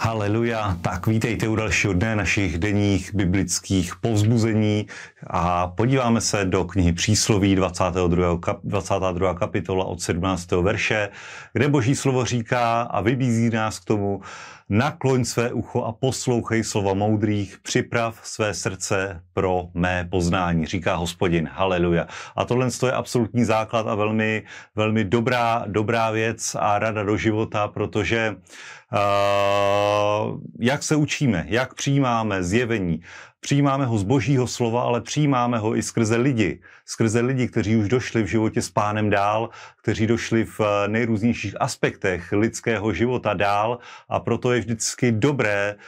Haleluja. Tak vítejte u dalšího dne našich denních biblických povzbuzení a podíváme se do knihy Přísloví 22. Kap, 22. kapitola od 17. verše, kde boží slovo říká a vybízí nás k tomu, nakloň své ucho a poslouchej slova moudrých, připrav své srdce pro mé poznání, říká hospodin. Haleluja. A tohle je absolutní základ a velmi, velmi dobrá, dobrá věc a rada do života, protože jak se učíme, jak přijímáme zjevení, Přijímáme ho z božího slova, ale přijímáme ho i skrze lidi. Skrze lidi, kteří už došli v životě s pánem dál, kteří došli v eh, nejrůznějších aspektech lidského života dál a proto je vždycky dobré eh,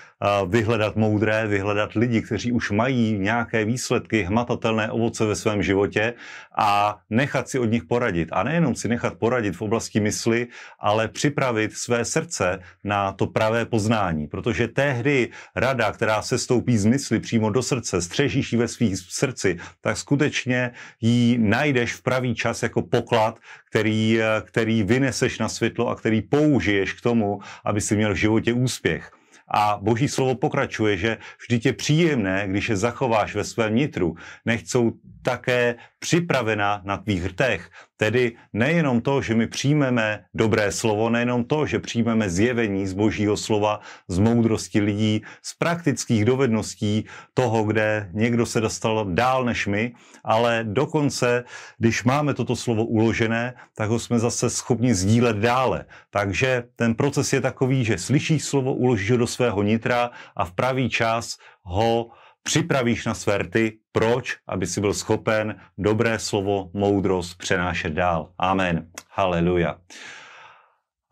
vyhledat moudré, vyhledat lidi, kteří už mají nějaké výsledky, hmatatelné ovoce ve svém životě a nechat si od nich poradit. A nejenom si nechat poradit v oblasti mysli, ale připravit své srdce na to pravé poznání. Protože tehdy rada, která se stoupí z mysli přímo do srdce, střežíš ji ve svých srdci, tak skutečně ji najdeš v pravý čas jako poklad, který, který vyneseš na světlo a který použiješ k tomu, aby si měl v životě úspěch. A boží slovo pokračuje, že vždyť je příjemné, když je zachováš ve svém nitru, nech jsou také připravena na tvých hrtech. Tedy nejenom to, že my přijmeme dobré slovo, nejenom to, že přijmeme zjevení z božího slova, z moudrosti lidí, z praktických dovedností toho, kde někdo se dostal dál než my, ale dokonce, když máme toto slovo uložené, tak ho jsme zase schopni sdílet dále. Takže ten proces je takový, že slyšíš slovo, uložíš ho do svého nitra a v pravý čas ho připravíš na své rty. Proč? Aby si byl schopen dobré slovo, moudrost přenášet dál. Amen. Haleluja.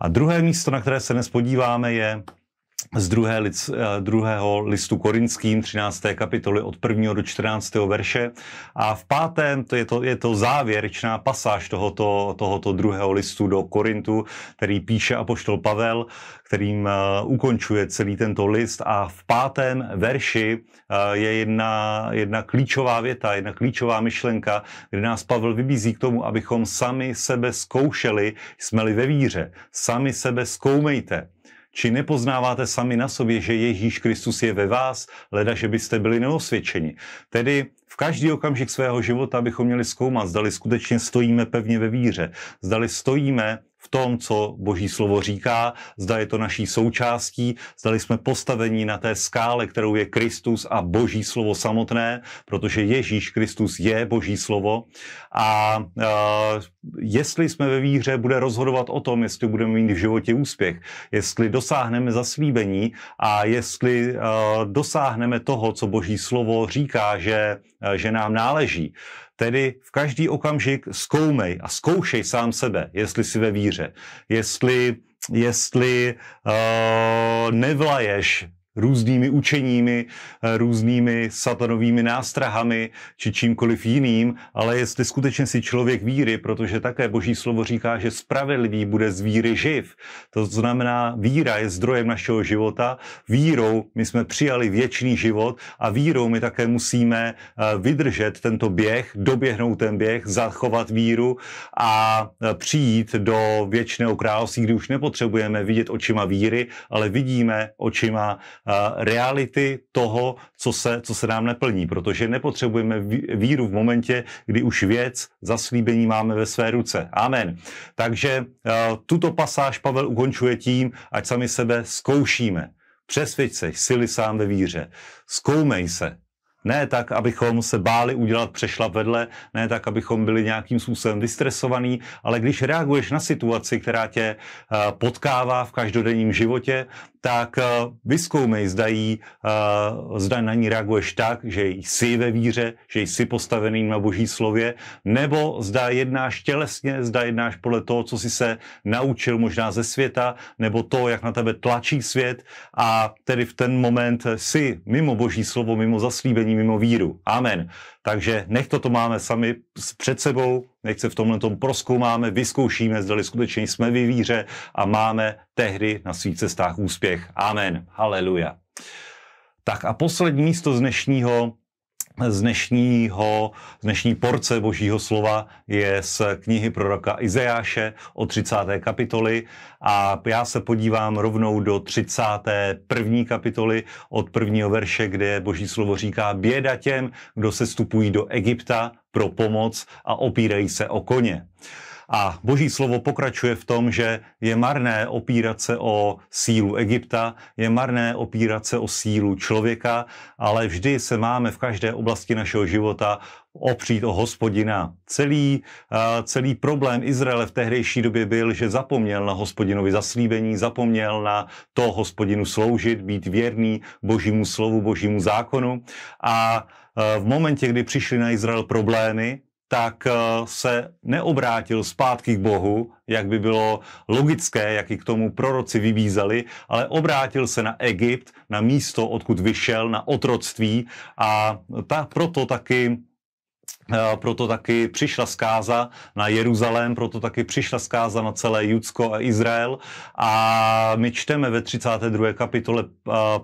A druhé místo, na které se dnes podíváme, je z druhé, lic, eh, druhého listu korinským, 13. kapitoly od 1. do 14. verše. A v pátém, to je to, je to závěrečná pasáž tohoto, tohoto druhého listu do Korintu, který píše apoštol Pavel, kterým uh, ukončuje celý tento list. A v pátém verši uh, je jedna, jedna klíčová věta, jedna klíčová myšlenka, kde nás Pavel vybízí k tomu, abychom sami sebe zkoušeli, jsme-li ve víře. Sami sebe zkoumejte či nepoznáváte sami na sobě, že Ježíš Kristus je ve vás, leda, že byste byli neosvědčeni. Tedy v každý okamžik svého života bychom měli zkoumat, zdali skutečně stojíme pevně ve víře, zdali stojíme v tom, co Boží slovo říká, zda je to naší součástí, zdali jsme postavení na té skále, kterou je Kristus a Boží slovo samotné, protože Ježíš Kristus je Boží slovo. A uh, jestli jsme ve víře, bude rozhodovat o tom, jestli budeme mít v životě úspěch, jestli dosáhneme zaslíbení a jestli uh, dosáhneme toho, co Boží slovo říká, že, uh, že nám náleží. Tedy v každý okamžik zkoumej a zkoušej sám sebe, jestli si ve víře, jestli, jestli uh, nevlaješ různými učeními, eh, různými satanovými nástrahami či čímkoliv jiným, ale jestli skutečně si člověk víry, protože také boží slovo říká, že spravedlivý bude z víry živ. To znamená, víra je zdrojem našeho života, vírou my jsme přijali věčný život a vírou my také musíme eh, vydržet tento běh, doběhnout ten běh, zachovat víru a eh, přijít do věčného království, kdy už nepotřebujeme vidět očima víry, ale vidíme očima reality toho, co se, co se nám neplní, protože nepotřebujeme víru v momentě, kdy už věc, zaslíbení máme ve své ruce. Amen. Takže tuto pasáž Pavel ukončuje tím, ať sami sebe zkoušíme. Přesvědč se, sily sám ve víře. Zkoumej se, ne tak, abychom se báli udělat přešlap vedle, ne tak, abychom byli nějakým způsobem vystresovaní, ale když reaguješ na situaci, která tě potkává v každodenním životě, tak eh, vyzkoumej, zda, jí, eh, zda na ní reaguješ tak, že jsi ve víře, že jsi postavený na boží slově, nebo zda jednáš tělesně, zda jednáš podle toho, co jsi se naučil možná ze světa, nebo to, jak na tebe tlačí svět a tedy v ten moment si mimo boží slovo, mimo zaslíbení, mimo víru. Amen. Takže nech toto máme sami před sebou, nech se v tomhle tom proskoumáme, vyzkoušíme, zdali skutečně jsme v víře a máme tehdy na svých cestách úspěch. Amen. Haleluja. Tak a poslední místo z dnešního z dnešního, z dnešní porce božího slova je z knihy proroka Izajáše o 30. kapitoly a já se podívám rovnou do 31. kapitoly od prvního verše, kde boží slovo říká běda těm, kdo se stupují do Egypta pro pomoc a opírají se o koně. A boží slovo pokračuje v tom, že je marné opírat se o sílu Egypta, je marné opírat se o sílu člověka, ale vždy se máme v každé oblasti našeho života opřít o hospodina. Celý, celý problém Izraele v tehdejší době byl, že zapomněl na hospodinovi zaslíbení, zapomněl na to hospodinu sloužit, být věrný božímu slovu, božímu zákonu. A v momentě, kdy přišly na Izrael problémy, tak eh, se neobrátil zpátky k Bohu, jak by bylo logické, jak i k tomu proroci vybízeli, ale obrátil se na Egypt, na místo, odkud vyšel, na otroctví a ta, proto taky Eh, proto taky přišla zkáza na Jeruzalém, proto taky přišla zkáza na celé Judsko a Izrael. A my čteme ve 32. kapitole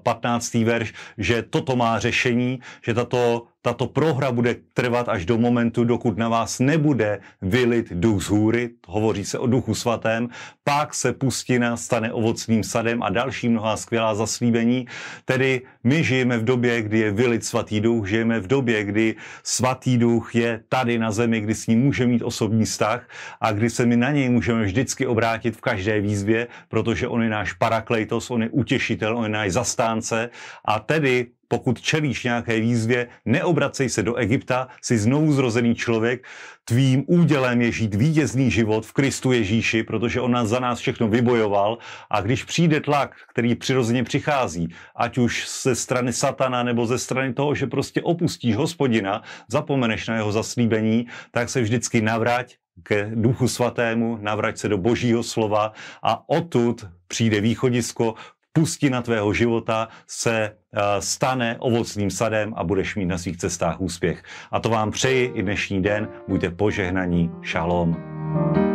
15. Eh, verš, že toto má řešení, že tato tato prohra bude trvat až do momentu, dokud na vás nebude vylit duch z hůry, hovoří se o duchu svatém, pak se pustina stane ovocným sadem a další mnoha skvělá zaslíbení. Tedy my žijeme v době, kdy je vylit svatý duch, žijeme v době, kdy svatý duch je tady na zemi, kdy s ním můžeme mít osobní vztah a kdy se my na něj můžeme vždycky obrátit v každé výzvě, protože on je náš parakleitos, on je utěšitel, on je náš zastánce a tedy pokud čelíš nějaké výzvě, neobracej se do Egypta, jsi znovu zrozený člověk, tvým údělem je žít vítězný život v Kristu Ježíši, protože on nás za nás všechno vybojoval. A když přijde tlak, který přirozeně přichází, ať už ze strany satana nebo ze strany toho, že prostě opustíš hospodina, zapomeneš na jeho zaslíbení, tak se vždycky navrať ke duchu svatému, navrať se do božího slova a odtud přijde východisko, pustina tvého života se eh, stane ovocným sadem a budeš mít na svých cestách úspěch. A to vám přeji i dnešní den. Buďte požehnaní. Šalom. thank you